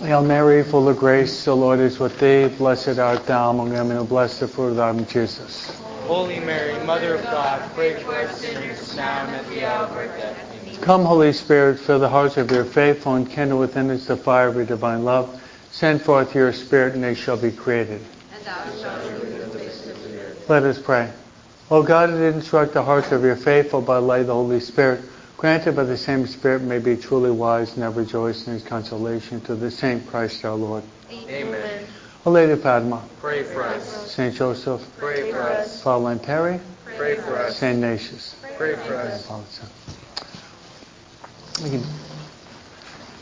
Hail Mary, full of grace, the Lord is with thee. Blessed art thou among women, and blessed the fruit of thy womb, Jesus. Holy Mary, Mother of God, pray for us sinners now and at the hour of our death. Amen. Come, Holy Spirit, fill the hearts of your faithful and kindle within us the fire of your divine love. Send forth your Spirit, and they shall be created. And thou shalt renew the face of the earth. Let us pray. O God, that instruct the hearts of your faithful by the light of the Holy Spirit, granted by the same Spirit may be truly wise and ever rejoice in his consolation to the same Christ our Lord. Amen. O Lady of Fatima, Pray for us. Saint Joseph, Pray for us. Father Lanteri, Pray for us. Saint Ignatius. Pray for us.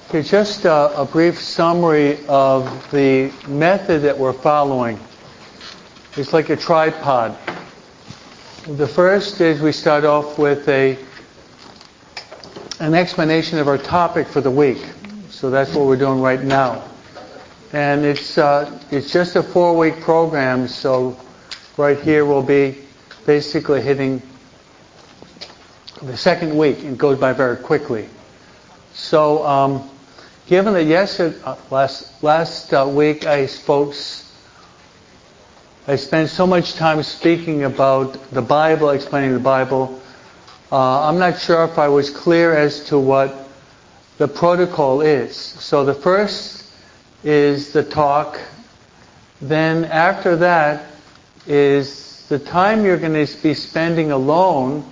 Okay, just uh, a brief summary of the method that we're following. It's like a tripod. The first is we start off with a an explanation of our topic for the week. So that's what we're doing right now. And it's uh, it's just a four-week program. So right here we'll be basically hitting the second week. It goes by very quickly. So, um, given that yesterday, uh, last last uh, week I spoke, I spent so much time speaking about the Bible, explaining the Bible. Uh, I'm not sure if I was clear as to what the protocol is. So the first is the talk. Then after that is the time you're going to be spending alone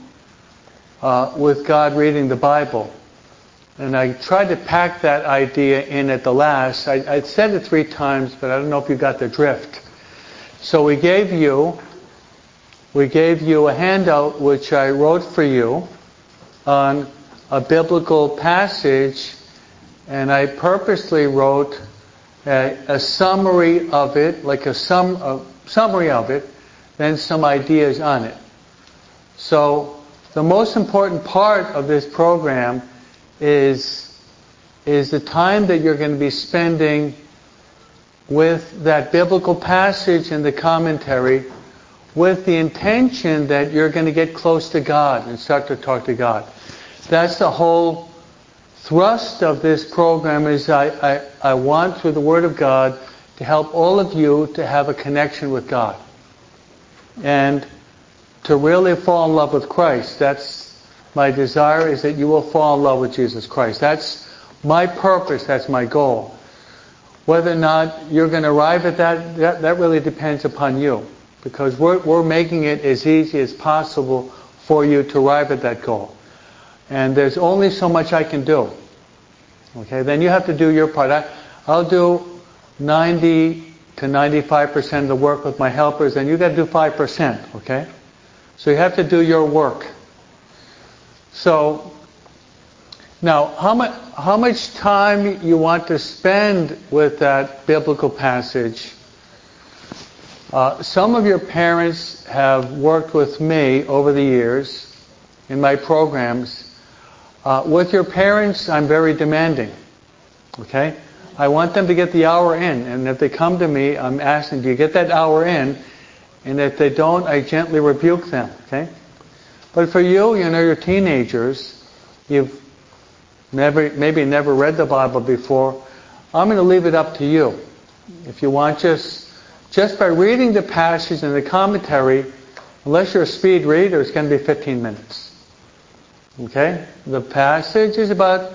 uh, with God reading the Bible. And I tried to pack that idea in at the last. I, I said it three times, but I don't know if you got the drift. So we gave you, we gave you a handout which I wrote for you on a biblical passage, and I purposely wrote a, a summary of it, like a, sum, a summary of it, then some ideas on it. So the most important part of this program is, is the time that you're going to be spending with that biblical passage and the commentary with the intention that you're going to get close to God and start to talk to God. That's the whole thrust of this program is I, I, I want through the Word of God to help all of you to have a connection with God. And to really fall in love with Christ. That's my desire is that you will fall in love with Jesus Christ. That's my purpose. That's my goal. Whether or not you're going to arrive at that, that, that really depends upon you. Because we're, we're making it as easy as possible for you to arrive at that goal. And there's only so much I can do. Okay, then you have to do your part. I, I'll do 90 to 95% of the work with my helpers, and you got to do 5%. Okay? So you have to do your work. So, now, how much, how much time you want to spend with that biblical passage? Uh, some of your parents have worked with me over the years in my programs. Uh, with your parents, I'm very demanding. Okay? I want them to get the hour in, and if they come to me, I'm asking, do you get that hour in? And if they don't, I gently rebuke them. Okay? But for you, you know, you're teenagers. You've never, maybe never read the Bible before. I'm going to leave it up to you. If you want, just just by reading the passage and the commentary, unless you're a speed reader, it's going to be 15 minutes. Okay? The passage is about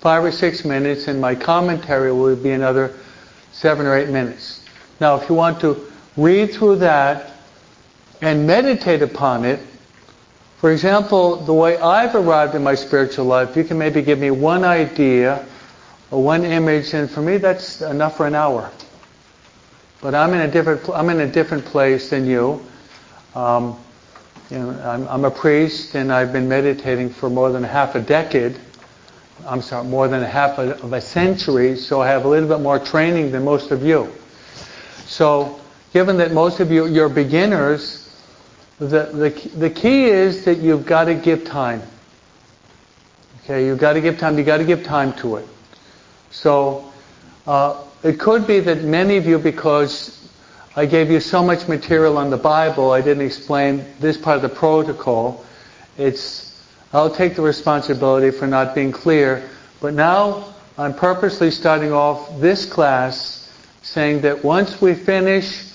five or six minutes, and my commentary will be another seven or eight minutes. Now, if you want to read through that and meditate upon it, for example, the way I've arrived in my spiritual life, you can maybe give me one idea or one image, and for me that's enough for an hour. But I'm in a different I'm in a different place than you. Um, you know, I'm, I'm, a priest, and I've been meditating for more than half a decade. I'm sorry, more than a half of a century. So I have a little bit more training than most of you. So, given that most of you you're beginners, the, the, the key is that you've got to give time. Okay, you've got to give time. You've got to give time to it. So uh, it could be that many of you, because I gave you so much material on the Bible, I didn't explain this part of the protocol, it's, I'll take the responsibility for not being clear, but now I'm purposely starting off this class saying that once we finish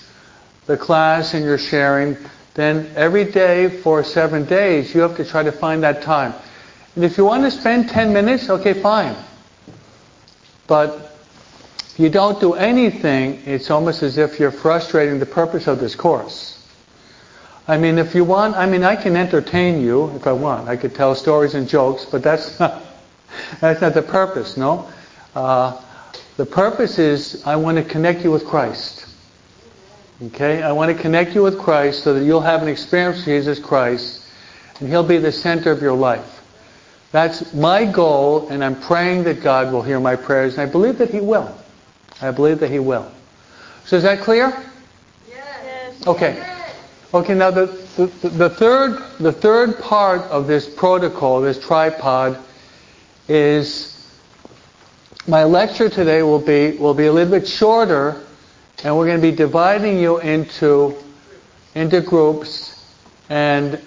the class and you're sharing, then every day for seven days you have to try to find that time. And if you want to spend 10 minutes, okay, fine. But if you don't do anything, it's almost as if you're frustrating the purpose of this course. I mean, if you want, I mean, I can entertain you if I want. I could tell stories and jokes, but that's not, that's not the purpose, no? Uh, the purpose is I want to connect you with Christ. Okay? I want to connect you with Christ so that you'll have an experience with Jesus Christ and He'll be the center of your life. That's my goal, and I'm praying that God will hear my prayers, and I believe that He will. I believe that He will. So is that clear? Yes. Okay. Okay, now the, the, the, third, the third part of this protocol, this tripod, is my lecture today will be, will be a little bit shorter, and we're going to be dividing you into, into groups, and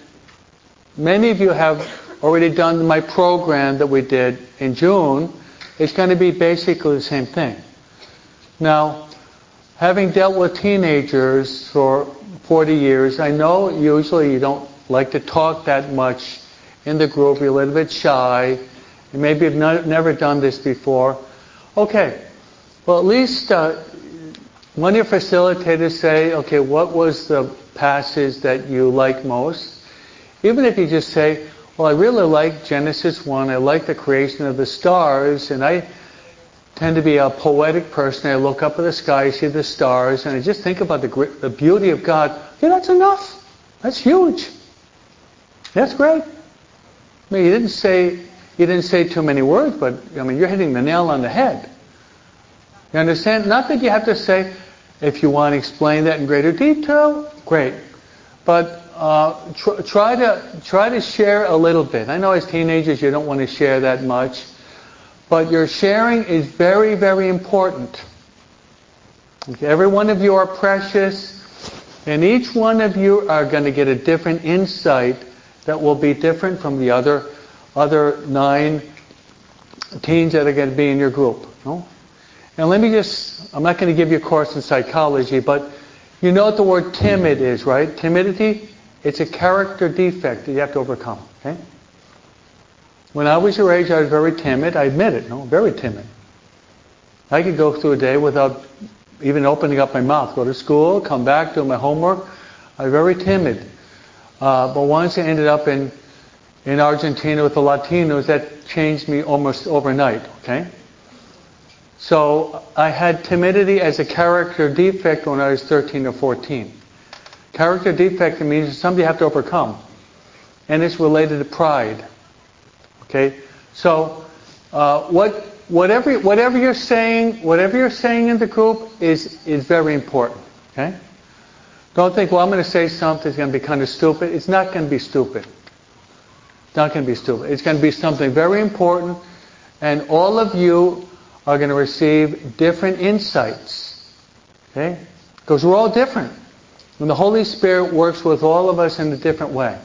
many of you have already done my program that we did in June. It's going to be basically the same thing. Now, having dealt with teenagers for 40 years. I know usually you don't like to talk that much in the group. You're a little bit shy. You maybe you've not, never done this before. Okay. Well, at least uh, of your facilitators say, okay, what was the passage that you like most? Even if you just say, well, I really like Genesis 1. I like the creation of the stars, and I tend to be a poetic person. I look up at the sky, see the stars, and I just think about the, the beauty of God. Yeah, that's enough. That's huge. That's great. I mean, you didn't say you didn't say too many words, but I mean, you're hitting the nail on the head. You understand? Not that you have to say, if you want to explain that in greater detail, great. But uh, tr- try to try to share a little bit. I know as teenagers you don't want to share that much. But your sharing is very, very important. Every one of you are precious, and each one of you are going to get a different insight that will be different from the other other nine teens that are going to be in your group. No? And let me just, I'm not going to give you a course in psychology, but you know what the word timid is, right? Timidity, it's a character defect that you have to overcome. Okay? When I was your age, I was very timid. I admit it, no, very timid. I could go through a day without even opening up my mouth. Go to school, come back, do my homework. I was very timid. Uh, but once I ended up in in Argentina with the Latinos, that changed me almost overnight. Okay. So I had timidity as a character defect when I was 13 or 14. Character defect means something you have to overcome, and it's related to pride. Okay, so uh, what, whatever, whatever you're saying, whatever you're saying in the group is is very important. Okay, don't think, well, I'm going to say something that's going to be kind of stupid. It's not going to be stupid. It's not going to be stupid. It's going to be something very important, and all of you are going to receive different insights. Okay, because we're all different. And the Holy Spirit works with all of us in a different way.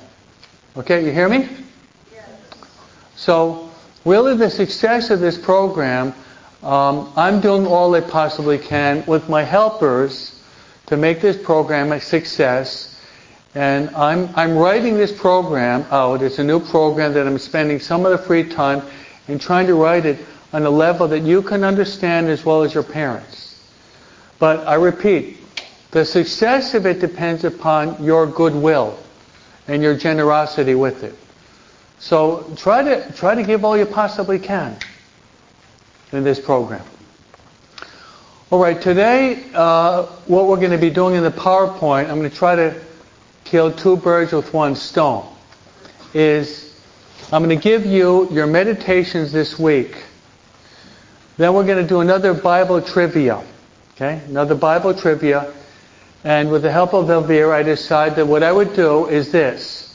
Okay, you hear me? Yes. So, really, the success of this program, um, I'm doing all I possibly can with my helpers to make this program a success. And I'm, I'm writing this program out. It's a new program that I'm spending some of the free time in trying to write it on a level that you can understand as well as your parents. But I repeat, the success of it depends upon your goodwill and your generosity with it. So try to try to give all you possibly can in this program. All right, today uh, what we're going to be doing in the PowerPoint, I'm going to try to kill two birds with one stone. Is I'm going to give you your meditations this week. Then we're going to do another Bible trivia. Okay, another Bible trivia. And with the help of Elvira, I decided that what I would do is this.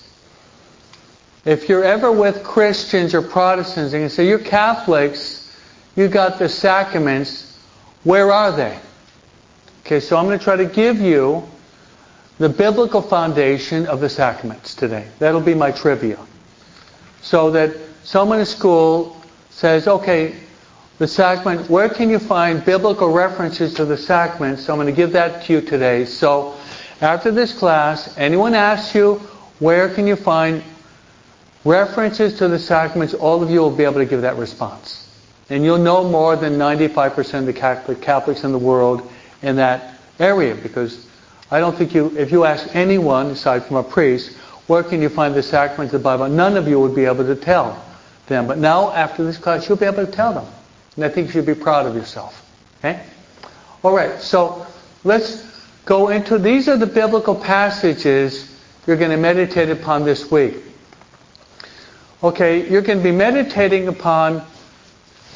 If you're ever with Christians or Protestants and you say, you're Catholics, you got the sacraments, where are they? Okay, so I'm going to try to give you the biblical foundation of the sacraments today. That'll be my trivia. So that someone in school says, okay, the sacrament, where can you find biblical references to the sacrament? So I'm going to give that to you today. So after this class, anyone asks you, where can you find references to the sacraments, all of you will be able to give that response. And you'll know more than 95% of the Catholic, Catholics in the world in that area because I don't think you, if you ask anyone, aside from a priest, where can you find the sacraments of the Bible, none of you would be able to tell them. But now, after this class, you'll be able to tell them. And I think you should be proud of yourself. Okay? All right, so let's go into, these are the biblical passages you're going to meditate upon this week. Okay, you're going to be meditating upon,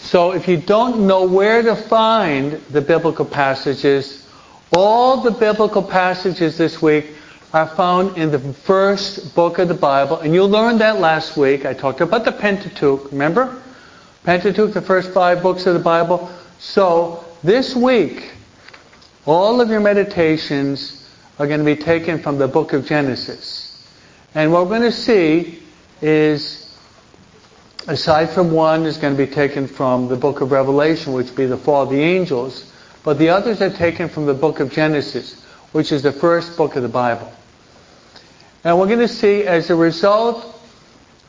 so if you don't know where to find the biblical passages, all the biblical passages this week are found in the first book of the Bible, and you learned that last week. I talked about the Pentateuch, remember? Pentateuch, the first five books of the Bible. So, this week, all of your meditations are going to be taken from the book of Genesis. And what we're going to see is aside from one is going to be taken from the book of Revelation, which would be the fall of the angels, but the others are taken from the book of Genesis, which is the first book of the Bible. And we're going to see as a result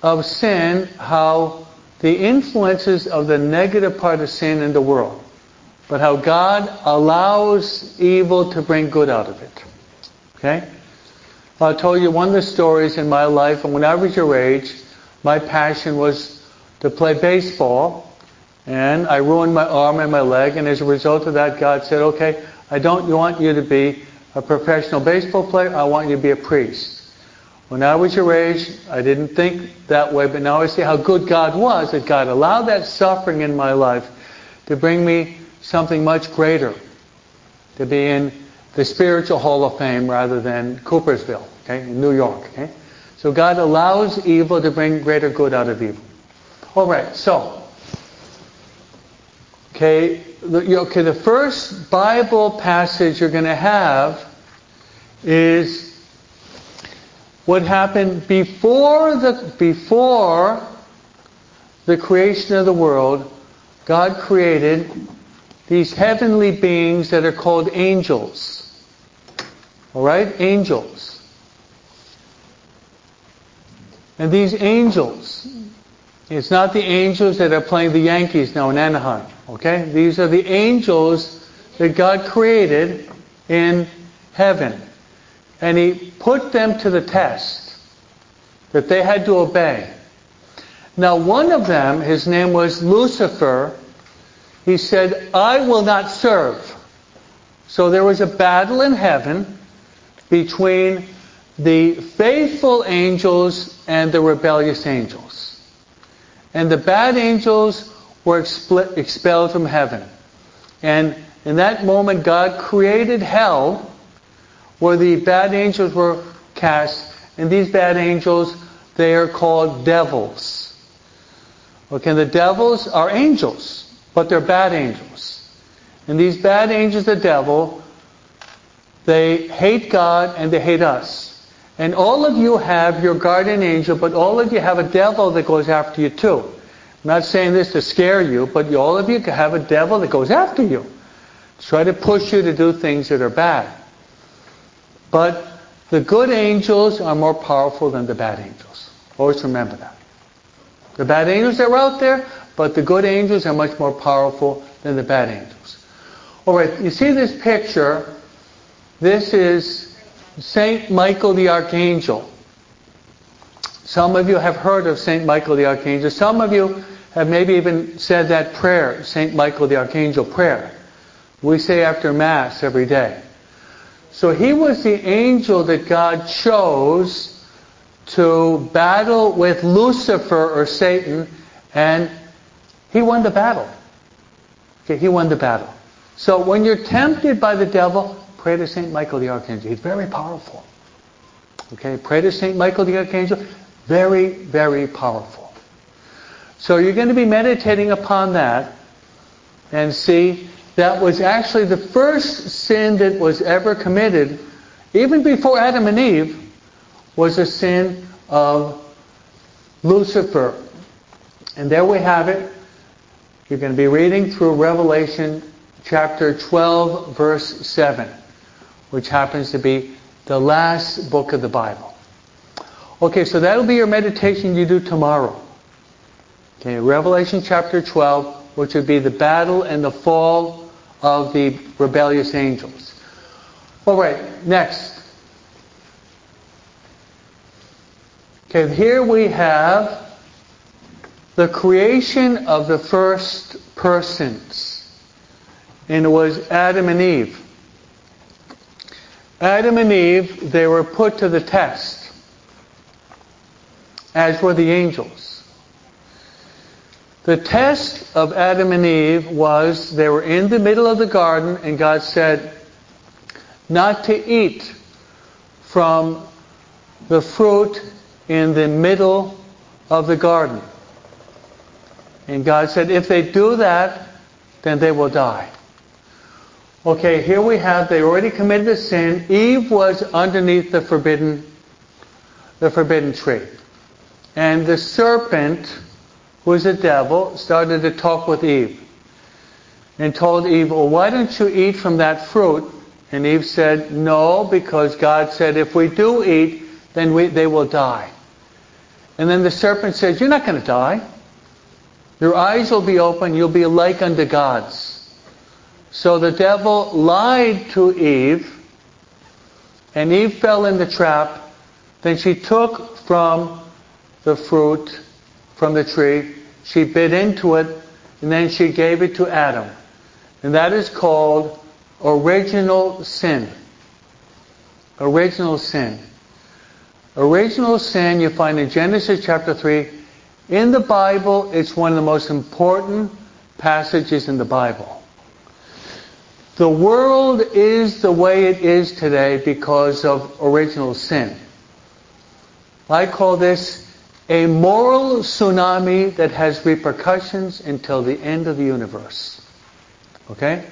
of sin how the influences of the negative part of sin in the world, but how God allows evil to bring good out of it. Okay? I told you one of the stories in my life, and when I was your age, my passion was to play baseball, and I ruined my arm and my leg, and as a result of that, God said, okay, I don't want you to be a professional baseball player, I want you to be a priest. When I was your age, I didn't think that way, but now I see how good God was, that God allowed that suffering in my life to bring me something much greater, to be in the spiritual hall of fame rather than Coopersville, okay, in New York. Okay? So God allows evil to bring greater good out of evil. All right, so okay, okay, the first Bible passage you're going to have is what happened before the before the creation of the world. God created these heavenly beings that are called angels. All right, angels. And these angels, it's not the angels that are playing the Yankees now in Anaheim. Okay? These are the angels that God created in heaven. And He put them to the test that they had to obey. Now, one of them, his name was Lucifer, he said, I will not serve. So there was a battle in heaven between the faithful angels and the rebellious angels. And the bad angels were expelled from heaven. And in that moment, God created hell where the bad angels were cast. And these bad angels, they are called devils. Okay, the devils are angels, but they're bad angels. And these bad angels, the devil, they hate God and they hate us. And all of you have your guardian angel, but all of you have a devil that goes after you too. I'm not saying this to scare you, but all of you have a devil that goes after you. Try to push you to do things that are bad. But the good angels are more powerful than the bad angels. Always remember that. The bad angels are out there, but the good angels are much more powerful than the bad angels. All right, you see this picture. This is Saint Michael the Archangel. Some of you have heard of Saint Michael the Archangel. Some of you have maybe even said that prayer, Saint Michael the Archangel prayer. We say after Mass every day. So he was the angel that God chose to battle with Lucifer or Satan, and he won the battle. Okay, he won the battle. So when you're tempted by the devil, Pray to St. Michael the Archangel. He's very powerful. Okay, pray to St. Michael the Archangel. Very, very powerful. So you're going to be meditating upon that and see that was actually the first sin that was ever committed, even before Adam and Eve, was a sin of Lucifer. And there we have it. You're going to be reading through Revelation chapter 12, verse 7, which happens to be the last book of the Bible. Okay, so that'll be your meditation you do tomorrow. Okay, Revelation chapter 12, which would be the battle and the fall of the rebellious angels. All right, next. Okay, here we have the creation of the first persons. And it was Adam and Eve. Adam and Eve, they were put to the test, as were the angels. The test of Adam and Eve was they were in the middle of the garden, and God said not to eat from the fruit in the middle of the garden. And God said, if they do that, then they will die. Okay, here we have, they already committed a sin. Eve was underneath the forbidden, the forbidden tree. And the serpent, who is the devil, started to talk with Eve. And told Eve, well, why don't you eat from that fruit? And Eve said, no, because God said if we do eat, then we, they will die. And then the serpent says, You're not going to die. Your eyes will be open. You'll be like unto gods. So the devil lied to Eve, and Eve fell in the trap. Then she took from the fruit from the tree, she bit into it, and then she gave it to Adam. And that is called original sin. Original sin. Original sin you find in Genesis chapter 3. In the Bible, it's one of the most important passages in the Bible. The world is the way it is today because of original sin. I call this a moral tsunami that has repercussions until the end of the universe. Okay?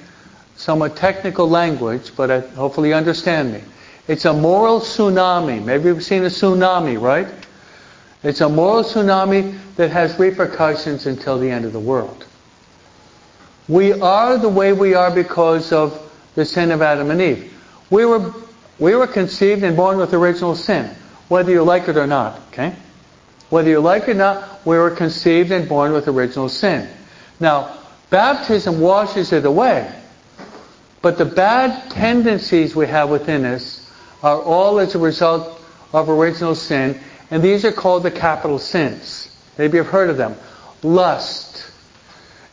Somewhat technical language, but I, hopefully you understand me. It's a moral tsunami. Maybe you've seen a tsunami, right? It's a moral tsunami that has repercussions until the end of the world. We are the way we are because of the sin of Adam and Eve. We were, we were conceived and born with original sin, whether you like it or not, okay? Whether you like it or not, we were conceived and born with original sin. Now, baptism washes it away. But the bad tendencies we have within us are all as a result of original sin, and these are called the capital sins. Maybe you've heard of them. Lust,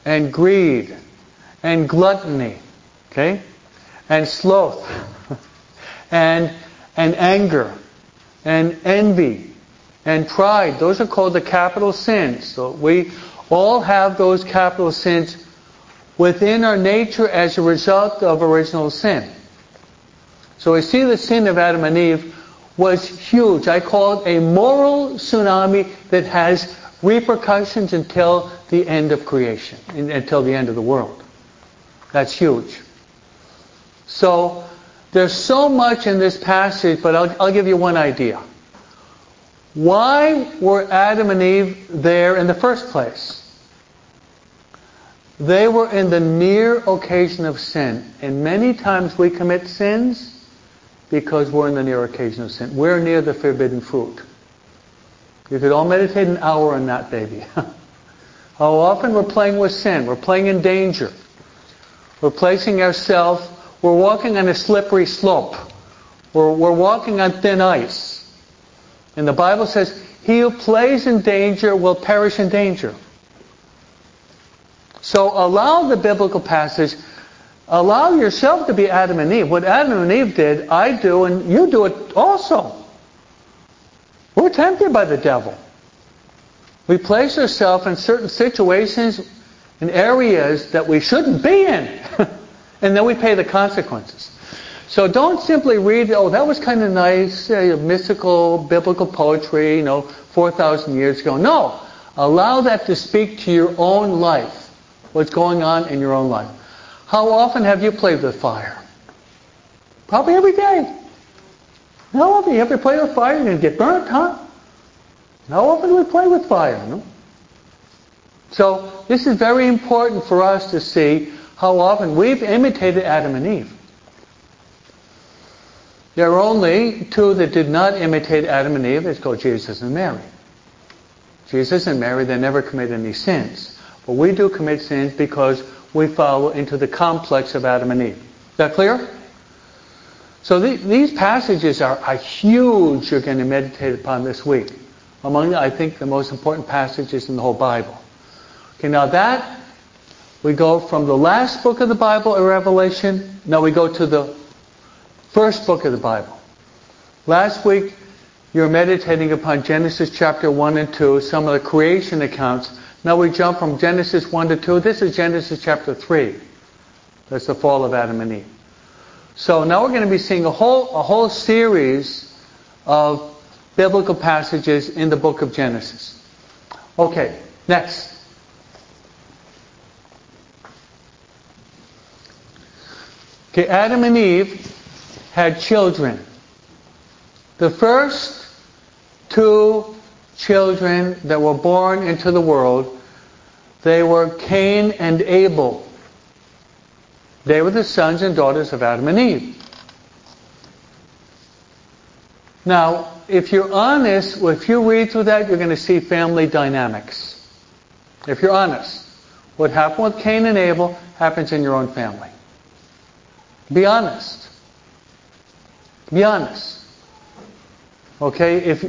and greed, and gluttony, okay? And sloth, and, and anger, and envy, and pride. Those are called the capital sins. So we all have those capital sins within our nature as a result of original sin. So we see the sin of Adam and Eve was huge. I call it a moral tsunami that has repercussions until the end of creation, until the end of the world. That's huge. So there's so much in this passage, but I'll, I'll give you one idea. Why were Adam and Eve there in the first place? They were in the near occasion of sin. And many times we commit sins because we're in the near occasion of sin. We're near the forbidden fruit. You could all meditate an hour on that, baby. How often we're playing with sin. We're playing in danger. We're placing ourselves, we're walking on a slippery slope. We're, we're walking on thin ice. And the Bible says, he who plays in danger will perish in danger. So allow the biblical passage Allow yourself to be Adam and Eve. What Adam and Eve did, I do, and you do it also. We're tempted by the devil. We place ourselves in certain situations in areas that we shouldn't be in. and then we pay the consequences. So don't simply read, oh, that was kind of nice, uh, mystical, biblical poetry, you know, 4,000 years ago. No. Allow that to speak to your own life, what's going on in your own life. How often have you played with fire? Probably every day. How often you ever play with fire? You're going to get burnt, huh? How often do we play with fire? No? So this is very important for us to see how often we've imitated Adam and Eve. There are only two that did not imitate Adam and Eve. It's called Jesus and Mary. Jesus and Mary, they never committed any sins. But we do commit sins because we follow into the complex of Adam and Eve. Is that clear? So the, these passages are, are huge you're going to meditate upon this week. Among, I think, the most important passages in the whole Bible. Okay, now that, we go from the last book of the Bible, Revelation, now we go to the first book of the Bible. Last week, you were meditating upon Genesis chapter 1 and 2, some of the creation accounts. Now we jump from Genesis 1 to 2. This is Genesis chapter 3. That's the fall of Adam and Eve. So now we're going to be seeing a whole, a whole series of biblical passages in the book of Genesis. Okay, next. Okay, Adam and Eve had children. The first two children that were born into the world, they were Cain and Abel. They were the sons and daughters of Adam and Eve. Now, if you're honest, if you read through that, you're going to see family dynamics. If you're honest, what happened with Cain and Abel happens in your own family. Be honest. Be honest. Okay? If,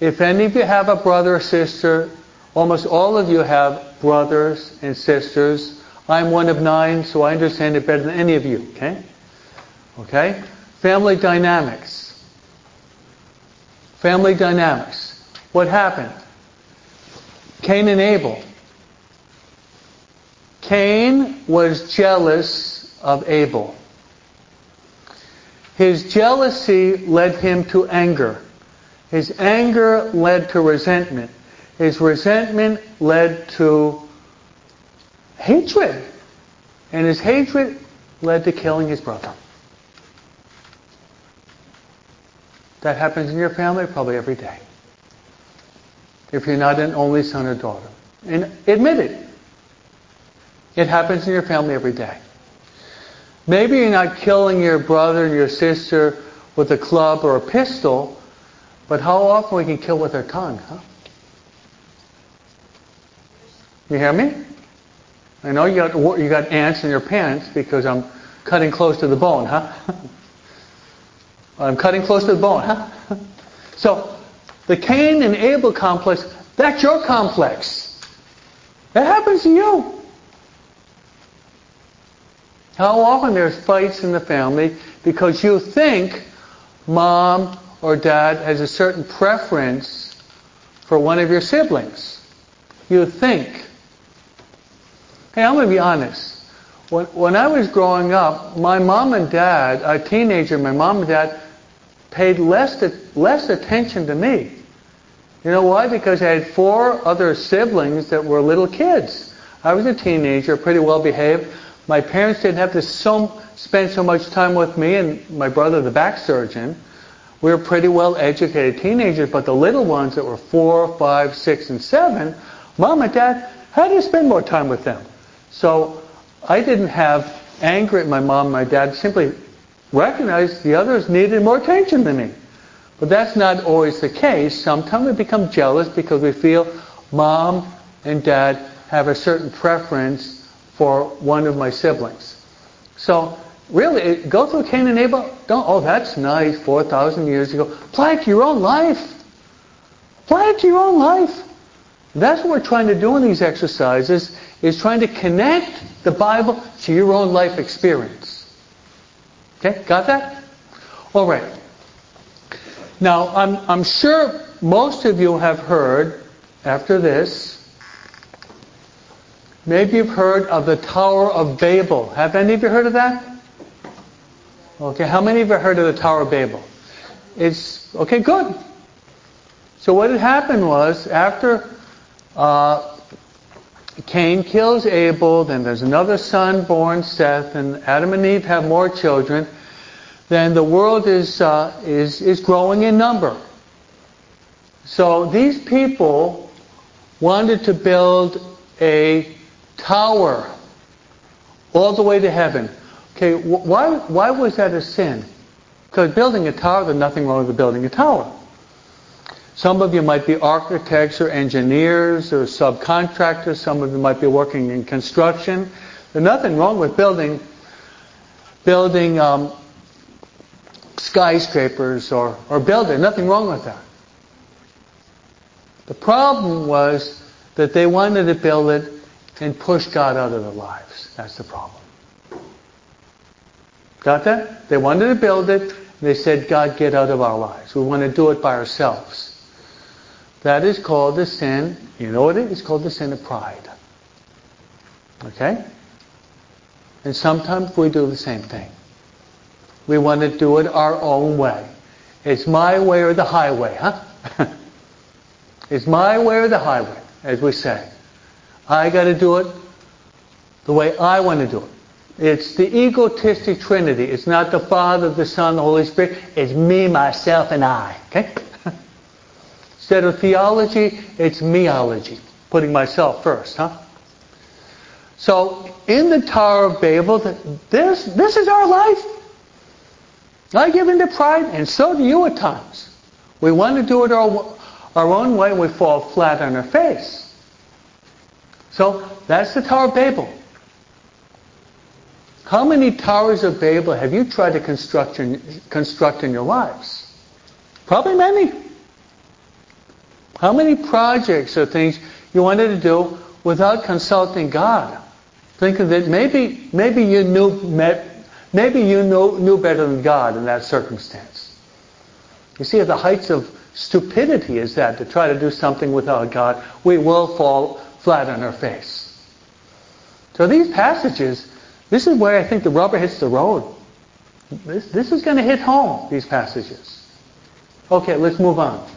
if any of you have a brother or sister, almost all of you have brothers and sisters. I'm one of nine, so I understand it better than any of you. Okay? Okay? Family dynamics. Family dynamics. What happened? Cain and Abel. Cain was jealous of Abel. His jealousy led him to anger. His anger led to resentment. His resentment led to hatred. And his hatred led to killing his brother. That happens in your family probably every day. If you're not an only son or daughter. And admit it. It happens in your family every day. Maybe you're not killing your brother and your sister with a club or a pistol, but how often we can kill with our tongue, huh? You hear me? I know you got you got ants in your pants because I'm cutting close to the bone, huh? I'm cutting close to the bone, huh? so the Cain and Abel complex, that's your complex. That happens to you. How often there's fights in the family because you think mom or dad has a certain preference for one of your siblings. You think. Hey, I'm going to be honest. When, when I was growing up, my mom and dad, a teenager, my mom and dad paid less, to, less attention to me. You know why? Because I had four other siblings that were little kids. I was a teenager, pretty well behaved. My parents didn't have to so, spend so much time with me and my brother, the back surgeon. We were pretty well educated teenagers, but the little ones that were four, five, six, and seven, mom and dad had to spend more time with them. So I didn't have anger at my mom and my dad, simply recognized the others needed more attention than me. But that's not always the case. Sometimes we become jealous because we feel mom and dad have a certain preference for one of my siblings. So really, go through Cain and Abel. Don't, oh, that's nice, 4,000 years ago. Apply it to your own life. Apply it to your own life. That's what we're trying to do in these exercises, is trying to connect the Bible to your own life experience. Okay, got that? All right. Now, I'm, I'm sure most of you have heard, after this, Maybe you've heard of the Tower of Babel. Have any of you heard of that? Okay, how many of you heard of the Tower of Babel? It's okay, good. So what had happened was after uh, Cain kills Abel, then there's another son born, Seth, and Adam and Eve have more children. Then the world is uh, is is growing in number, So these people wanted to build a tower all the way to heaven. Okay, why, why was that a sin? Because building a tower, there's nothing wrong with building a tower. Some of you might be architects or engineers or subcontractors. Some of you might be working in construction. There's nothing wrong with building building um, skyscrapers or, or building. Nothing wrong with that. The problem was that they wanted to build it and push God out of their lives. That's the problem. Got that? They wanted to build it. They said, God, get out of our lives. We want to do it by ourselves. That is called the sin. You know what it is? It's called the sin of pride. Okay? And sometimes we do the same thing. We want to do it our own way. It's my way or the highway, huh? it's my way or the highway, as we say. I got to do it the way I want to do it. It's the egotistic Trinity. It's not the Father, the Son, the Holy Spirit. It's me, myself, and I. Okay? Instead of theology, it's meology. Putting myself first, huh? So, in the Tower of Babel, this, this is our life. I give into pride, and so do you at times. We want to do it our, our own way, and we fall flat on our face. So, that's the Tower of Babel. How many towers of Babel have you tried to construct in, construct in your lives? Probably many. How many projects or things you wanted to do without consulting God? Thinking that maybe, maybe you knew, maybe you knew, better than God in that circumstance. You see, at the heights of stupidity is that to try to do something without God, we will fall flat on her face. So these passages this is where I think the rubber hits the road. This, this is going to hit home, these passages. Okay, let's move on.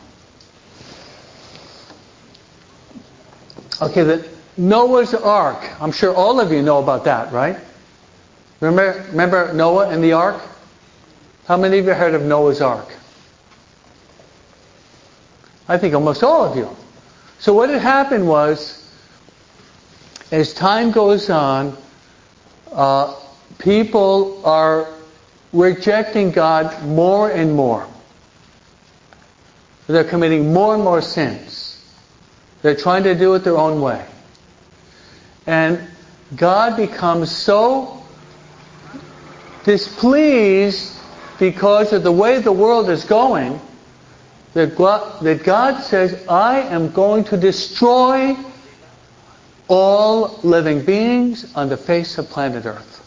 Okay, the Noah's Ark. I'm sure all of you know about that, right? Remember, remember Noah and the Ark? How many of you heard of Noah's Ark? I think almost all of you. So what had happened was, as time goes on, uh, people are rejecting God more and more. They're committing more and more sins. They're trying to do it their own way. And God becomes so displeased because of the way the world is going that God, that God says, I am going to destroy all living beings on the face of planet Earth.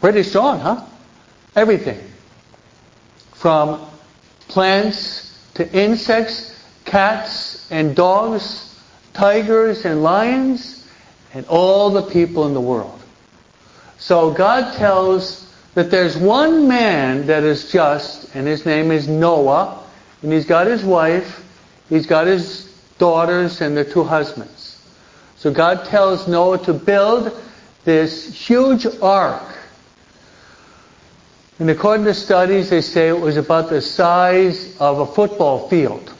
Pretty strong, huh? Everything. From plants to insects, cats and dogs, tigers and lions, and all the people in the world. So God tells that there's one man that is just, and his name is Noah, and he's got his wife, he's got his daughters and their two husbands. So God tells Noah to build this huge ark. And according to studies, they say it was about the size of a football field.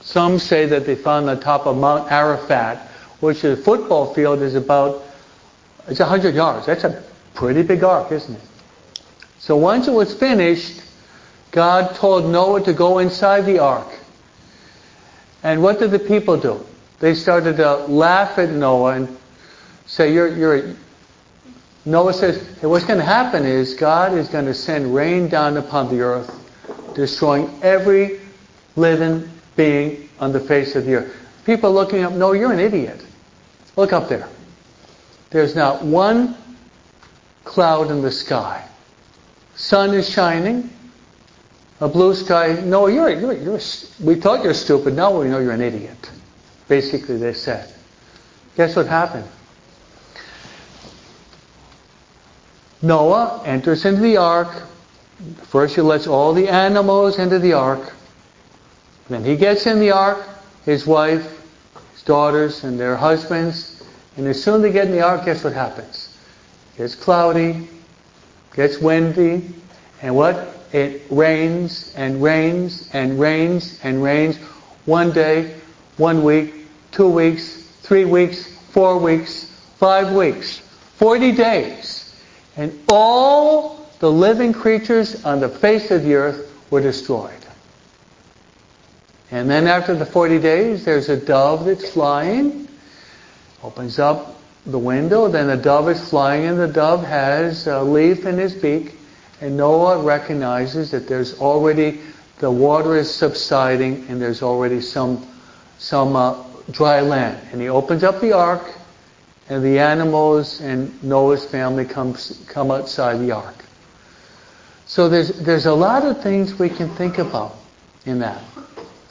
Some say that they found on top of Mount Ararat, which a football field is about, it's 100 yards. That's a pretty big ark, isn't it? So once it was finished, God told Noah to go inside the ark. And what did the people do? They started to laugh at Noah and say, you're, you're Noah says, hey, what's going to happen is God is going to send rain down upon the earth, destroying every living being on the face of the earth. People looking up, no, you're an idiot. Look up there. There's not one cloud in the sky. Sun is shining a blue sky. No, you're, you're, you're, we thought you're stupid. Now we know you're an idiot. Basically, they said. Guess what happened? Noah enters into the ark. First, he lets all the animals into the ark. Then he gets in the ark, his wife, his daughters, and their husbands. And as soon as they get in the ark, guess what happens? It gets cloudy, gets windy, and what? It rains and rains and rains and rains one day, one week, two weeks, three weeks, four weeks, five weeks, 40 days. And all the living creatures on the face of the earth were destroyed. And then after the 40 days, there's a dove that's flying, opens up the window, then the dove is flying, and the dove has a leaf in his beak, and Noah recognizes that there's already, the water is subsiding, and there's already some, some uh, dry land. And he opens up the ark, and the animals and Noah's family comes, come outside the ark. So there's, there's a lot of things we can think about in that.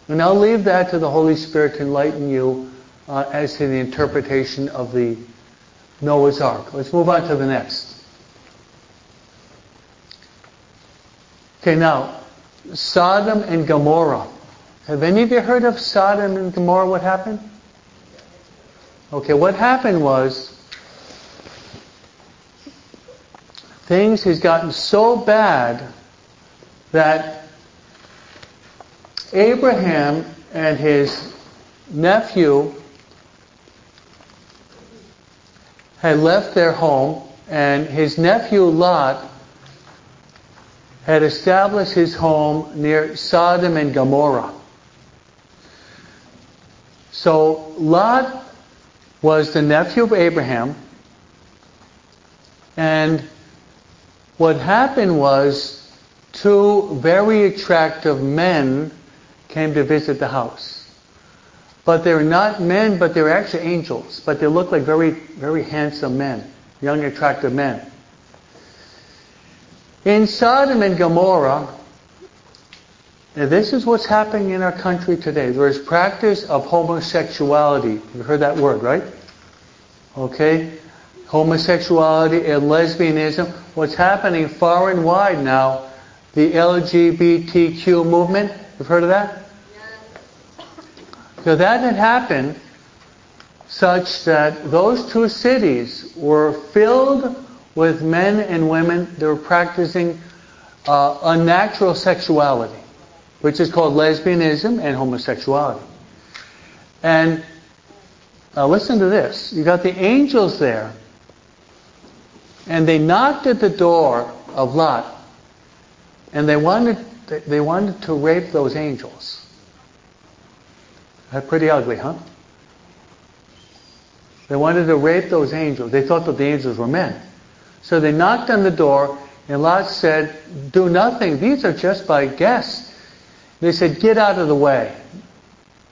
And I'll leave that to the Holy Spirit to enlighten you uh, as to the interpretation of the Noah's Ark. Let's move on to the next. Okay, now, Sodom and Gomorrah. Have any of you heard of Sodom and Gomorrah? What happened? Okay, what happened was things has gotten so bad that Abraham and his nephew had left their home, and his nephew Lot had established his home near Sodom and Gomorrah. So Lot was the nephew of Abraham, and what happened was two very attractive men came to visit the house. But they're not men, but they're actually angels. But they look like very, very handsome men, young, attractive men. In Sodom and Gomorrah, and this is what's happening in our country today. There is practice of homosexuality. You've heard that word, right? Okay? Homosexuality and lesbianism. What's happening far and wide now, the LGBTQ movement. You've heard of that? So that had happened such that those two cities were filled with men and women that were practicing uh, unnatural sexuality, which is called lesbianism and homosexuality. And listen to this. You got the angels there, and they knocked at the door of Lot, and they wanted they wanted to rape those angels. That's pretty ugly, huh? They wanted to rape those angels. They thought that the angels were men. So they knocked on the door, and Lot said, Do nothing. These are just by guests. They said, Get out of the way.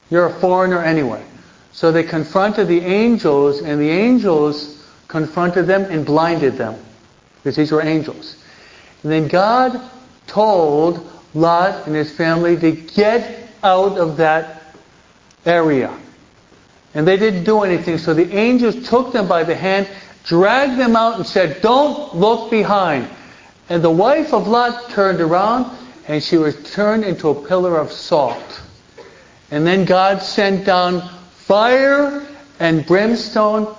You're a foreigner anyway. So they confronted the angels, and the angels confronted them and blinded them. Because these were angels. And then God told Lot and his family to get out of that area. And they didn't do anything, so the angels took them by the hand, dragged them out, and said, Don't look behind. And the wife of Lot turned around, and she was turned into a pillar of salt. And then God sent down fire and brimstone,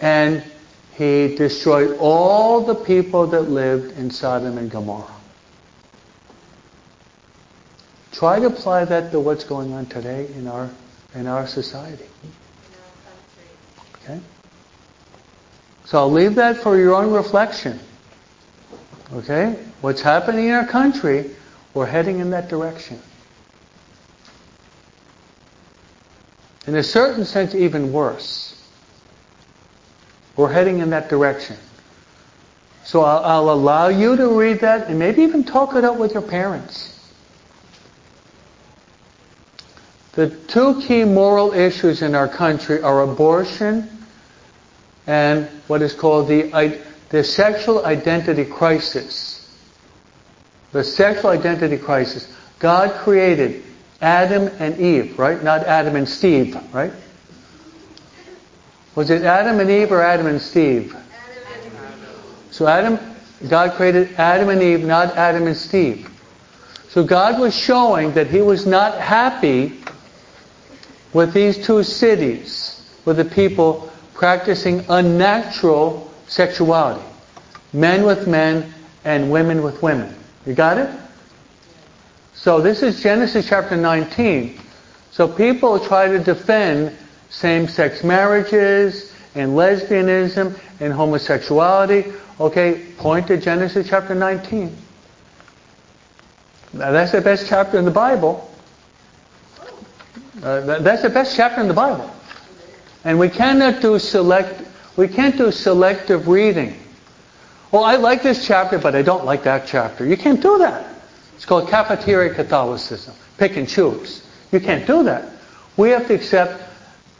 and he destroyed all the people that lived in Sodom and Gomorrah. Try to apply that to what's going on today in our in our society. Okay? So I'll leave that for your own reflection. Okay? What's happening in our country, we're heading in that direction. In a certain sense, even worse. We're heading in that direction. So I'll, I'll allow you to read that and maybe even talk it out with your parents. The two key moral issues in our country are abortion and what is called the, the sexual identity crisis. The sexual identity crisis. God created Adam and Eve, right? Not Adam and Steve, right? Was it Adam and Eve or Adam and Steve? Adam. So Adam, God created Adam and Eve, not Adam and Steve. So God was showing that He was not happy with these two cities, with the people practicing unnatural sexuality. Men with men and women with women. You got it? So this is Genesis chapter 19. So people try to defend same-sex marriages and lesbianism and homosexuality. Okay, point to Genesis chapter 19. Now, that's the best chapter in the Bible. Uh, that's the best chapter in the Bible. And we cannot do select, we can't do selective reading. Well, I like this chapter, but I don't like that chapter. You can't do that. It's called cafeteria Catholicism. Pick and choose. You can't do that. We have to accept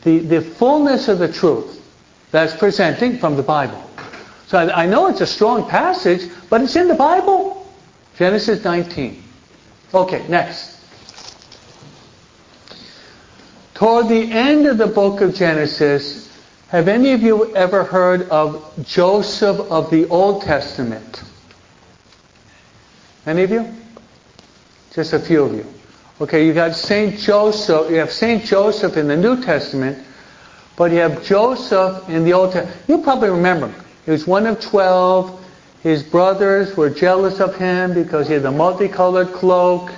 the, the fullness of the truth that's presenting from the Bible. So I, I know it's a strong passage, but it's in the Bible. Genesis 19. Okay, next. Toward the end of the book of Genesis, have any of you ever heard of Joseph of the Old Testament? Any of you? Just a few of you. Okay, you got Saint Joseph, you have Saint Joseph in the New Testament, but you have Joseph in the Old Testament. You probably remember him. He was one of twelve. His brothers were jealous of him because he had the multicolored cloak.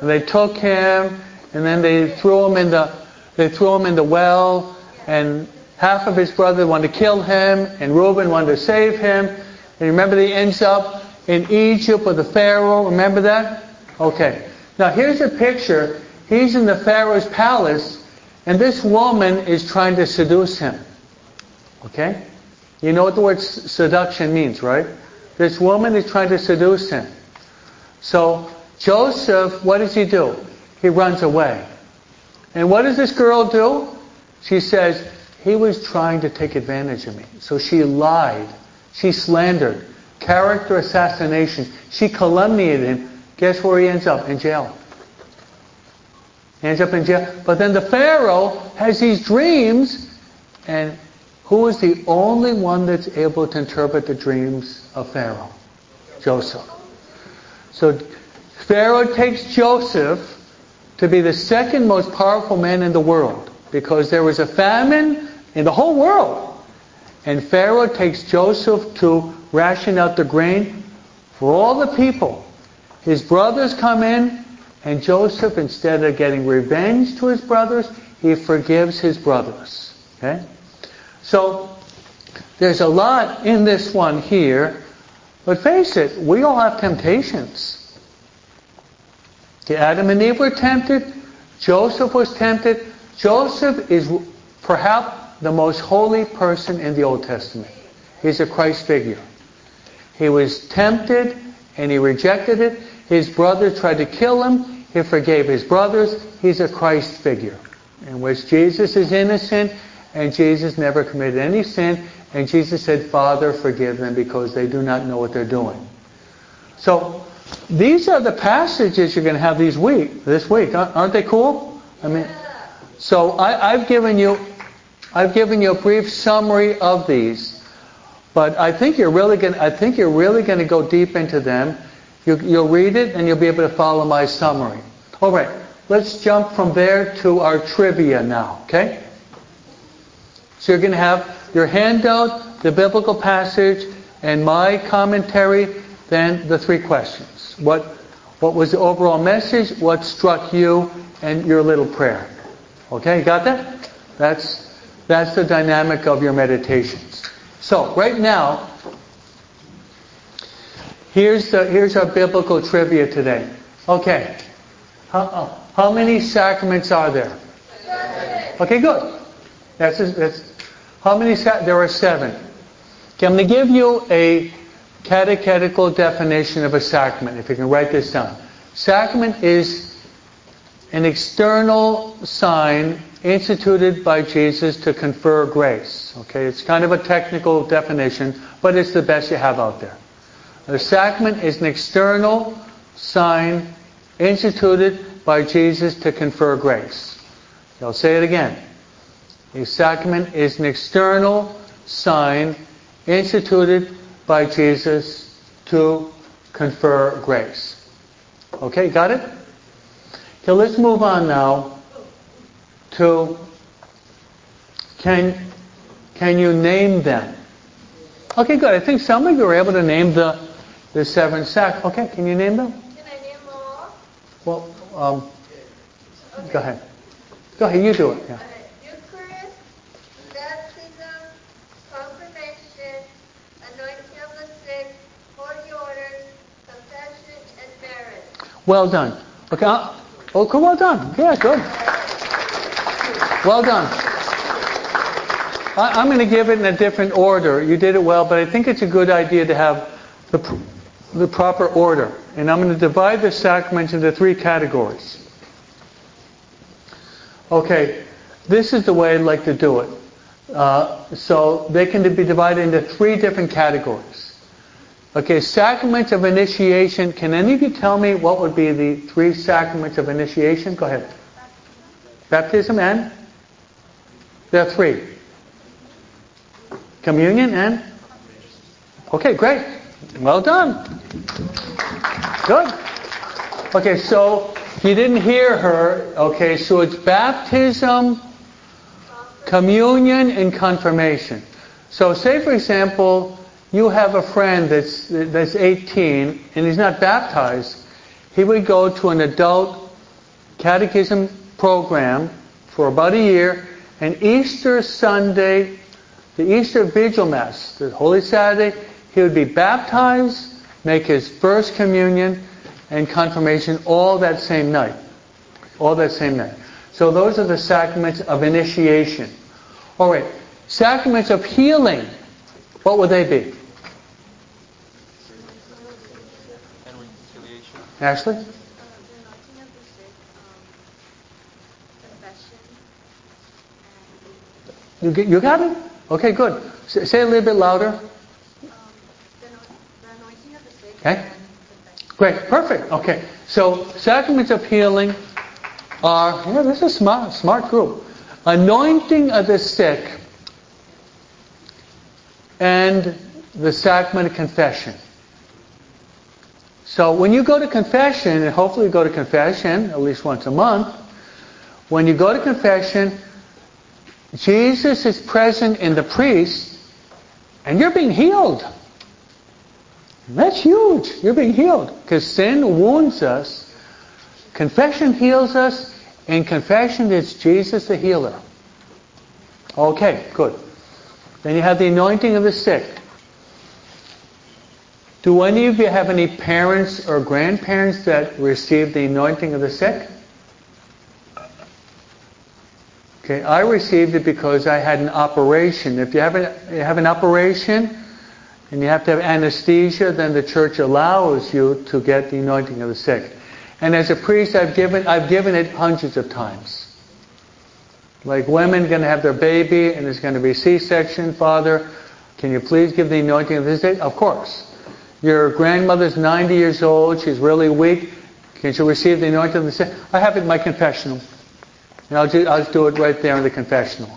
And they took him and then they threw him in the they threw him in the well and half of his brothers wanted to kill him and Reuben wanted to save him. And remember he ends up in Egypt with the Pharaoh. Remember that? Okay. Now here's a picture. He's in the Pharaoh's palace and this woman is trying to seduce him. Okay? You know what the word seduction means, right? This woman is trying to seduce him. So Joseph, what does he do? He runs away. And what does this girl do? She says, he was trying to take advantage of me. So she lied. She slandered. Character assassination. She calumniated him. Guess where he ends up? In jail. Ends up in jail. But then the Pharaoh has these dreams, and who is the only one that's able to interpret the dreams of Pharaoh? Joseph. So Pharaoh takes Joseph to be the second most powerful man in the world because there was a famine in the whole world. And Pharaoh takes Joseph to ration out the grain for all the people. His brothers come in, and Joseph, instead of getting revenge to his brothers, he forgives his brothers. Okay? So, there's a lot in this one here, but face it, we all have temptations. Okay, Adam and Eve were tempted. Joseph was tempted. Joseph is perhaps the most holy person in the Old Testament. He's a Christ figure. He was tempted and he rejected it. His brother tried to kill him. He forgave his brothers. He's a Christ figure in which Jesus is innocent and Jesus never committed any sin. And Jesus said, Father, forgive them because they do not know what they're doing. So these are the passages you're going to have these week, this week. Aren't they cool? I mean, so I, I've given you, I've given you a brief summary of these, but I think you're really going. I think you're really going to go deep into them. You, you'll read it and you'll be able to follow my summary. All right, let's jump from there to our trivia now. Okay. So you're going to have your handout, the biblical passage, and my commentary, then the three questions. What, what was the overall message? What struck you? And your little prayer. Okay, got that? That's, that's the dynamic of your meditations. So, right now, here's, the, here's our biblical trivia today. Okay. How, uh, how many sacraments are there? Okay, good. That's, that's how many? There are seven. Okay, I'm going to give you a catechetical definition of a sacrament, if you can write this down. Sacrament is an external sign instituted by Jesus to confer grace. Okay, it's kind of a technical definition, but it's the best you have out there. A sacrament is an external sign instituted by Jesus to confer grace. I'll say it again. A sacrament is an external sign instituted by Jesus to confer grace. Okay, got it? Okay, let's move on now to can can you name them? Okay, good. I think some of you are able to name the the seven sac. Okay, can you name them? Can I name them all? Well, um, go ahead. Go ahead, you do it. Yeah. Eucharist, baptism, confirmation, anointing of the sick, holy orders, confession, and marriage. Well done. Okay. uh, Okay, well done. Yeah, good. Well done. I, I'm going to give it in a different order. You did it well, but I think it's a good idea to have the, the proper order. And I'm going to divide the sacraments into three categories. Okay, this is the way I'd like to do it. Uh, so they can be divided into three different categories. Okay, sacraments of initiation. Can any of you tell me what would be the three sacraments of initiation? Go ahead. Baptism and? There are three. Communion and? Okay, great. Well done. Good. Okay, so you didn't hear her. Okay, so it's baptism, communion, and confirmation. So say, for example, you have a friend that's, that's 18 and he's not baptized. He would go to an adult catechism program for about a year, and Easter Sunday, the Easter Vigil Mass, the Holy Saturday, he would be baptized, make his first communion, and confirmation all that same night. All that same night. So those are the sacraments of initiation. All right, sacraments of healing. What would they be? And reconciliation. Ashley? anointing of the sick, um, confession, You, get- you got it? Okay, good. S- Say it a little bit louder. um, the, ano- the anointing of the sick Okay. Great, perfect. Okay, so sacraments of healing are, yeah, this is a smart, smart group. Anointing of the sick and the sacrament of confession. So when you go to confession, and hopefully you go to confession at least once a month, when you go to confession, Jesus is present in the priest, and you're being healed. That's huge. You're being healed. Because sin wounds us. Confession heals us. And confession is Jesus the healer. Okay, good. Then you have the anointing of the sick. Do any of you have any parents or grandparents that received the anointing of the sick? Okay, I received it because I had an operation. If you have an, you have an operation, and you have to have anesthesia, then the church allows you to get the anointing of the sick. And as a priest, I've given, I've given it hundreds of times. Like women going to have their baby and it's going to be C-section, father, can you please give the anointing of the sick? Of course. Your grandmother's 90 years old, she's really weak, can she receive the anointing of the? I have it in my confessional. And I'll, do, I'll do it right there in the confessional.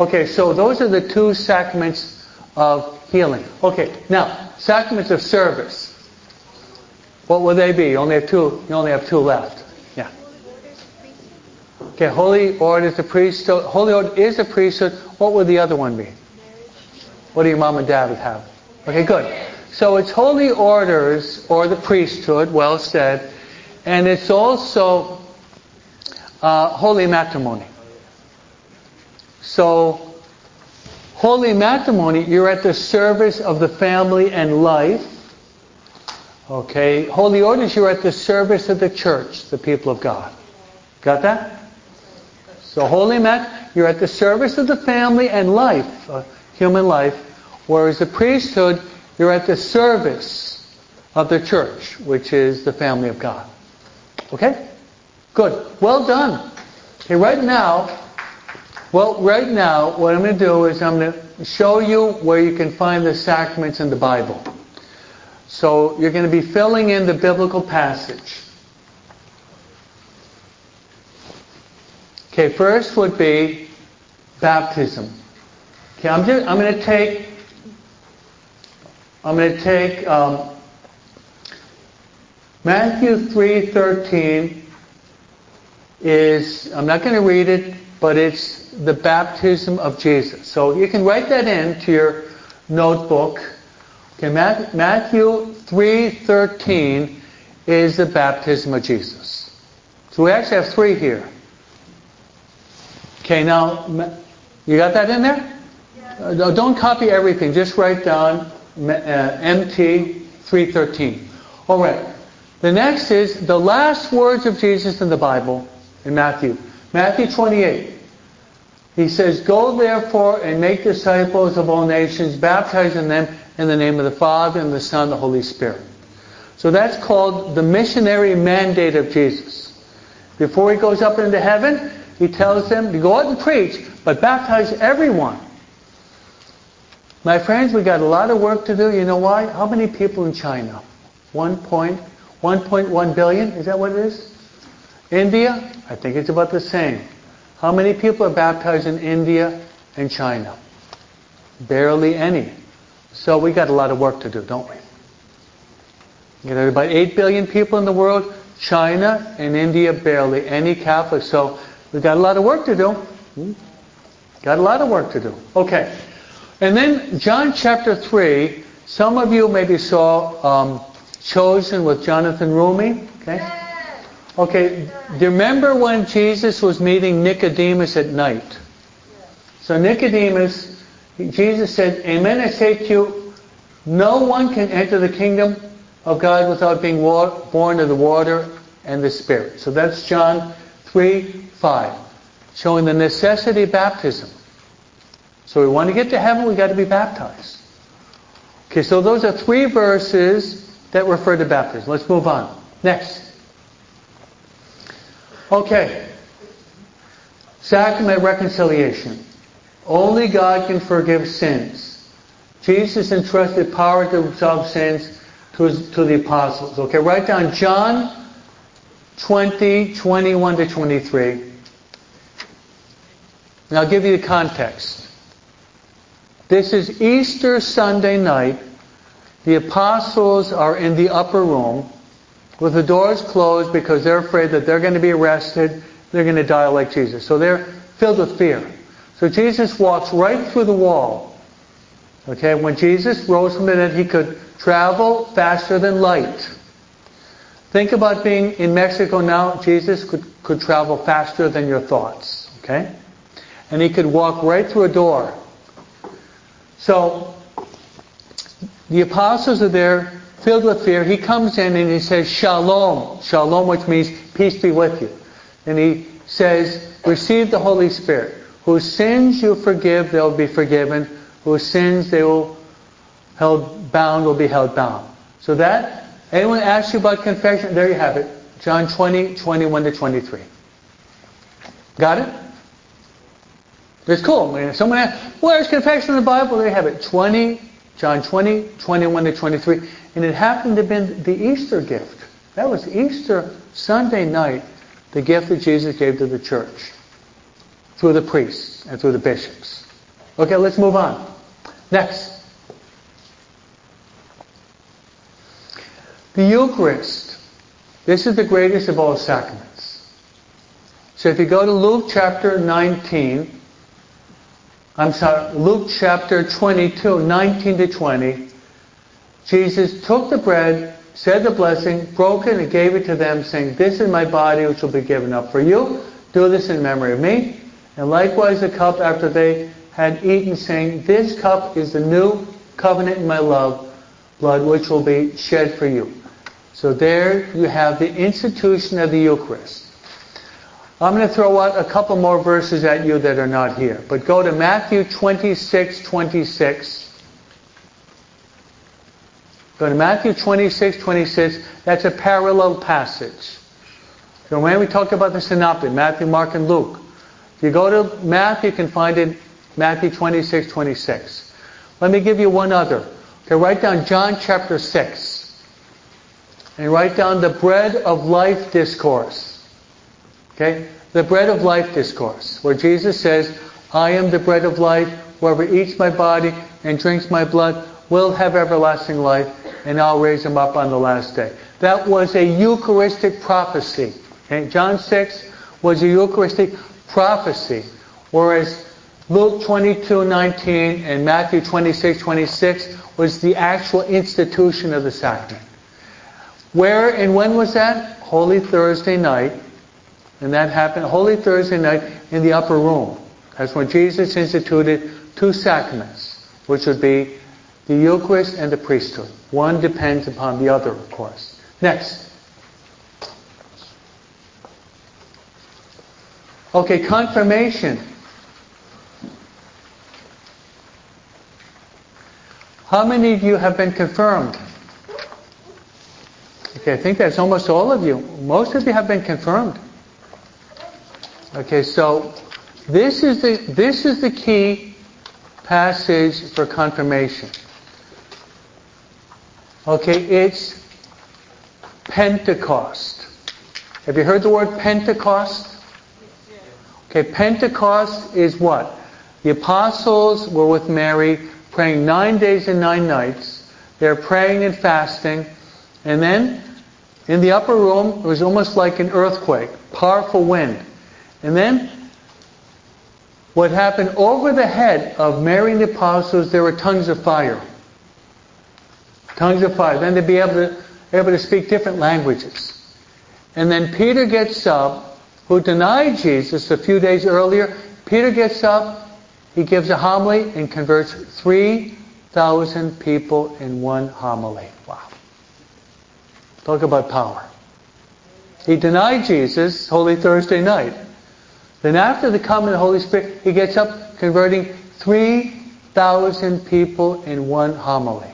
Okay, so those are the two sacraments of healing. Okay, now, sacraments of service. What will they be? You only have two, you only have two left. Yeah. Okay, holy order is a priesthood. Holy order is a priesthood. What would the other one be? What do your mom and dad have? Okay, good. So it's holy orders or the priesthood, well said, and it's also uh, holy matrimony. So Holy matrimony, you're at the service of the family and life. Okay. Holy orders, you're at the service of the church, the people of God. Got that? So holy mat, you're at the service of the family and life, uh, human life. Whereas the priesthood, you're at the service of the church, which is the family of God. Okay? Good. Well done. Okay, right now, well, right now, what I'm going to do is I'm going to show you where you can find the sacraments in the Bible. So you're going to be filling in the biblical passage. Okay, first would be baptism. Okay, I'm, just, I'm going to take I'm going to take um, Matthew 3:13 is I'm not going to read it, but it's the baptism of Jesus. So you can write that in to your notebook. Okay, Matthew 3:13 is the baptism of Jesus. So we actually have three here. Okay, now, you got that in there? Uh, no, don't copy everything. Just write down uh, MT uh, 313. All right. The next is the last words of Jesus in the Bible in Matthew. Matthew 28. He says, Go therefore and make disciples of all nations, baptizing them in the name of the Father and the Son and the Holy Spirit. So that's called the missionary mandate of Jesus. Before he goes up into heaven, he tells them to go out and preach, but baptize everyone. My friends, we got a lot of work to do. You know why? How many people in China? 1.1 billion? Is that what it is? India? I think it's about the same. How many people are baptized in India and China? Barely any. So we got a lot of work to do, don't we? You know, about 8 billion people in the world. China and India, barely any Catholics. So we've got a lot of work to do. Hmm? Got a lot of work to do. Okay. And then John chapter 3, some of you maybe saw um, Chosen with Jonathan Roumie. Okay. Okay, do you remember when Jesus was meeting Nicodemus at night? So Nicodemus, Jesus said, Amen, I say to you, no one can enter the kingdom of God without being born of the water and the Spirit. So that's John 3, 5, showing the necessity of baptism. So we want to get to heaven, we got to be baptized. Okay, so those are three verses that refer to baptism. Let's move on. Next. Okay. Sacrament reconciliation. Only God can forgive sins. Jesus entrusted power to absolve sins to, his, to the apostles. Okay, write down John 20, 21 to 23. And I'll give you the context. This is Easter Sunday night. The apostles are in the upper room with the doors closed because they're afraid that they're going to be arrested, they're going to die like Jesus. So they're filled with fear. So Jesus walks right through the wall. Okay, when Jesus rose from the dead, he could travel faster than light. Think about being in Mexico now. Jesus could, could travel faster than your thoughts. Okay? And he could walk right through a door. So, the apostles are there, filled with fear. He comes in and he says, Shalom. Shalom, which means peace be with you. And he says, receive the Holy Spirit. Whose sins you forgive, they'll be forgiven. Whose sins they will held bound will be held bound. So that, anyone asks you about confession, there you have it. John 20, 21 to 23. Got it? It's cool. If someone asks, where's confession in the Bible? There you have it. 20, John 20, 21 to 23. And it happened to been the Easter gift. That was Easter Sunday night, the gift that Jesus gave to the church through the priests and through the bishops. Okay, let's move on. Next. The Eucharist. This is the greatest of all sacraments. So if you go to Luke chapter 19, I'm sorry, Luke chapter 22, 19 to 20, Jesus took the bread, said the blessing, broke it, and gave it to them, saying, This is my body which will be given up for you. Do this in memory of me. And likewise the cup after they had eaten, saying, This cup is the new covenant in my love, blood which will be shed for you. So there you have the institution of the Eucharist. I'm going to throw out a couple more verses at you that are not here. But go to Matthew 26, 26. Go to Matthew 26, 26. That's a parallel passage. So when we talk about the synoptic, Matthew, Mark, and Luke, if you go to Matthew, you can find it Matthew 26, 26. Let me give you one other. Okay, write down John chapter 6. And write down the bread of life discourse. Okay? The bread of life discourse, where Jesus says, I am the bread of life. Whoever eats my body and drinks my blood will have everlasting life, and I'll raise him up on the last day. That was a Eucharistic prophecy. Okay? John 6 was a Eucharistic prophecy, whereas Luke 22:19 and Matthew 26:26 was the actual institution of the sacrament. Where and when was that? Holy Thursday night And that happened Holy Thursday night in the upper room. That's when Jesus instituted two sacraments, which would be the Eucharist and the priesthood. One depends upon the other, of course. Next. Okay, confirmation. How many of you have been confirmed? Okay, I think that's almost all of you. Most of you have been confirmed. Okay, so this is the this is the key passage for confirmation. Okay, it's Pentecost. Have you heard the word Pentecost? Okay, Pentecost is what? The apostles were with Mary praying nine days and nine nights. They're praying and fasting. And then in the upper room, it was almost like an earthquake, powerful wind. And then what happened over the head of Mary and the apostles, there were tongues of fire. Tongues of fire. Then they'd be able to, able to speak different languages. And then Peter gets up, who denied Jesus a few days earlier. Peter gets up, he gives a homily and converts 3,000 people in one homily. Wow. Talk about power. He denied Jesus Holy Thursday night. Then after the coming of the Holy Spirit, he gets up converting 3,000 people in one homily.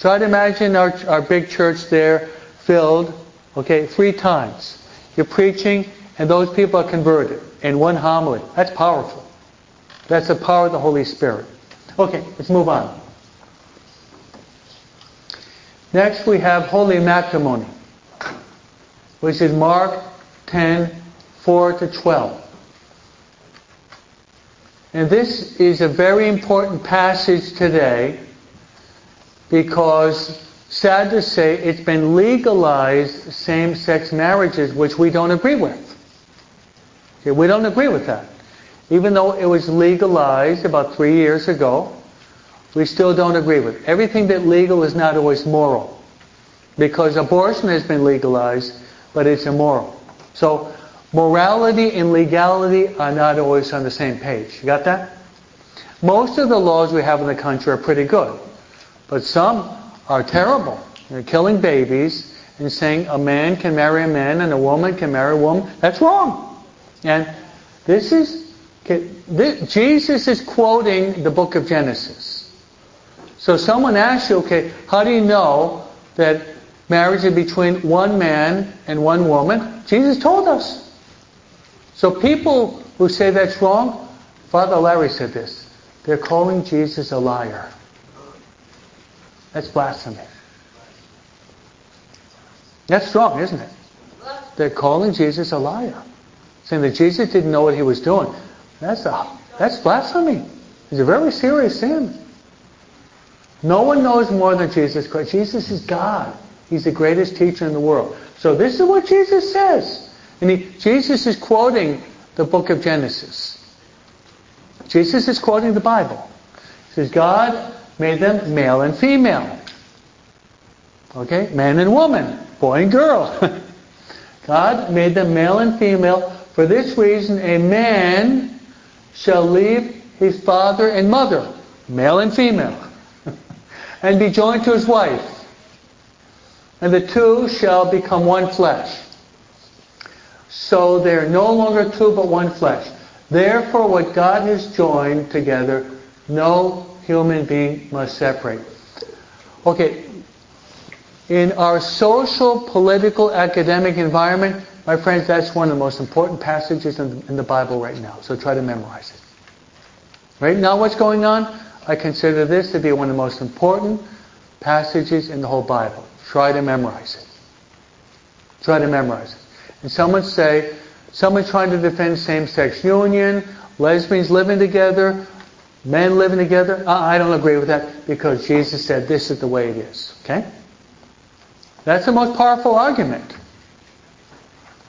Try to imagine our, our big church there filled, okay, three times. You're preaching and those people are converted in one homily. That's powerful. That's the power of the Holy Spirit. Okay, let's move on. Next we have holy matrimony, which is Mark 10, 4 to 12. And this is a very important passage today because, sad to say, it's been legalized same-sex marriages, which we don't agree with. Okay, we don't agree with that. Even though it was legalized about three years ago, we still don't agree with it. Everything that legal is not always moral. Because abortion has been legalized, but it's immoral. So morality and legality are not always on the same page. You got that? Most of the laws we have in the country are pretty good. But some are terrible. They're killing babies and saying a man can marry a man and a woman can marry a woman. That's wrong. And this is, this, Jesus is quoting the book of Genesis. So someone asks you, okay, how do you know that marriage is between one man and one woman? Jesus told us. So people who say that's wrong, Father Larry said this. They're calling Jesus a liar. That's blasphemy. That's strong, isn't it? They're calling Jesus a liar. Saying that Jesus didn't know what he was doing. That's a, that's blasphemy. It's a very serious sin. No one knows more than Jesus Christ. Jesus is God. He's the greatest teacher in the world. So this is what Jesus says. And he, Jesus is quoting the book of Genesis. Jesus is quoting the Bible. He says, God made them male and female. Okay? Man and woman. Boy and girl. God made them male and female. For this reason, a man shall leave his father and mother, male and female, and be joined to his wife. And the two shall become one flesh. So they're no longer two but one flesh. Therefore, what God has joined together, no human being must separate. Okay, in our social, political, academic environment, my friends, that's one of the most important passages in the Bible right now. So try to memorize it. Right now, what's going on? I consider this to be one of the most important passages in the whole Bible. Try to memorize it. Try to memorize it. And someone say, someone trying to defend same-sex union, lesbians living together, men living together. Uh, I don't agree with that because Jesus said this is the way it is. Okay? That's the most powerful argument.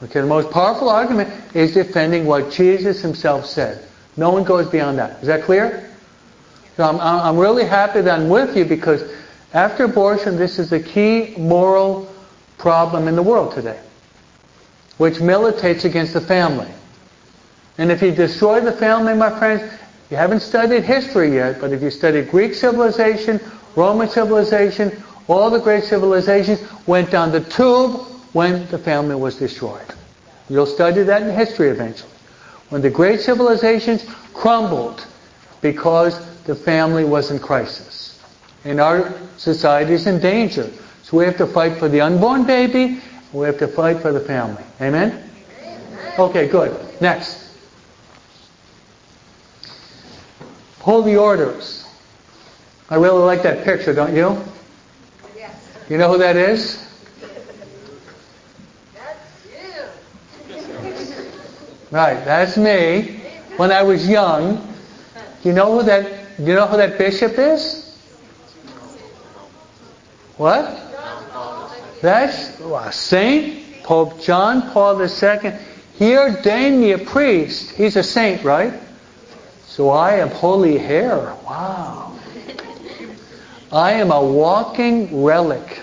Okay, the most powerful argument is defending what Jesus himself said. No one goes beyond that. Is that clear? So I'm, I'm really happy that I'm with you because after abortion, this is a key moral problem in the world today. Which militates against the family. And if you destroy the family, my friends, you haven't studied history yet, but if you study Greek civilization, Roman civilization, all the great civilizations went down the tube when the family was destroyed. You'll study that in history eventually. When the great civilizations crumbled because the family was in crisis. And our society is in danger. So we have to fight for the unborn baby, we have to fight for the family. Amen? Okay, good. Next. Holy orders. I really like that picture, don't you? Yes. You know who that is? That's you. Right, that's me. When I was young, you know who that you know who that bishop is? What? That's a saint, Pope John Paul II. He ordained me a priest. He's a saint, right? So I have holy hair. Wow. I am a walking relic.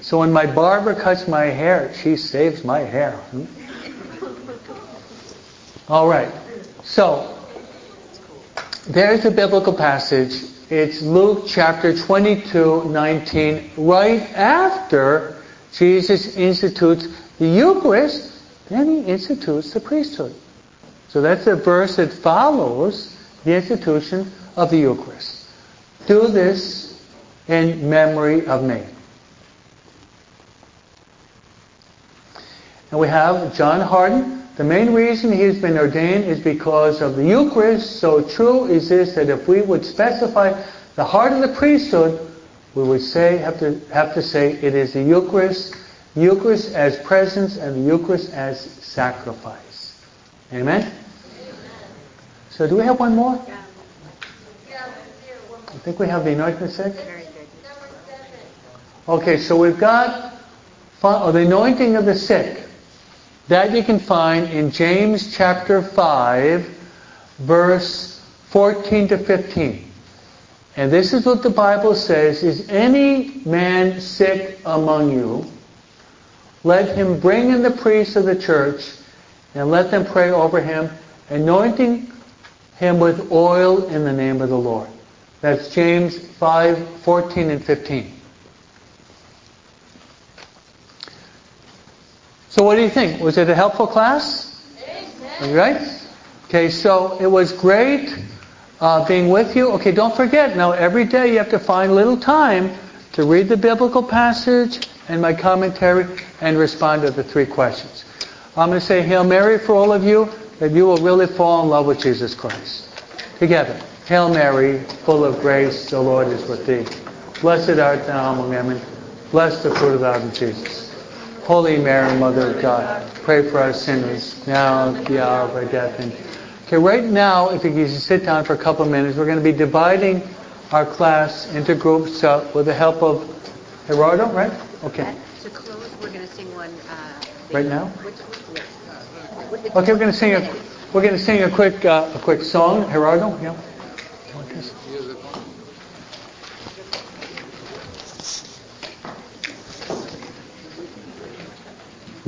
So when my barber cuts my hair, she saves my hair. hmm? All right. So there's a biblical passage. It's Luke chapter 22, 19, right after Jesus institutes the Eucharist, then he institutes the priesthood. So that's a verse that follows the institution of the Eucharist. Do this in memory of me. And we have John Hardon. The main reason he's been ordained is because of the Eucharist. So true is this that if we would specify the heart of the priesthood, we would say have to have to say it is the Eucharist, Eucharist as presence and the Eucharist as sacrifice. Amen. So do we have one more? I think we have the anointing of the sick. Okay, so we've got oh, the anointing of the sick. That you can find in James chapter 5, verse 14 to 15. And this is what the Bible says, is any man sick among you, let him bring in the priests of the church, and let them pray over him, anointing him with oil in the name of the Lord. That's James 5, 14 and 15. So what do you think? Was it a helpful class? All right? Okay, so it was great uh, being with you. Okay, don't forget, now every day you have to find a little time to read the biblical passage and my commentary and respond to the three questions. I'm going to say Hail Mary for all of you, that you will really fall in love with Jesus Christ. Together. Hail Mary, full of grace, the Lord is with thee. Blessed art thou among women. Blessed the fruit of thy womb, Jesus. Holy Mary, Mother of God, pray for us sinners, now at the hour of our death. And okay, right now, if you can just sit down for a couple of minutes, we're going to be dividing our class into groups uh, with the help of Gerardo, right? Okay. To close, we're going to sing one. Uh, Right now? Which, yes. Okay, we're going to sing a we're going to sing a quick uh, a quick song, Gerardo. Yeah.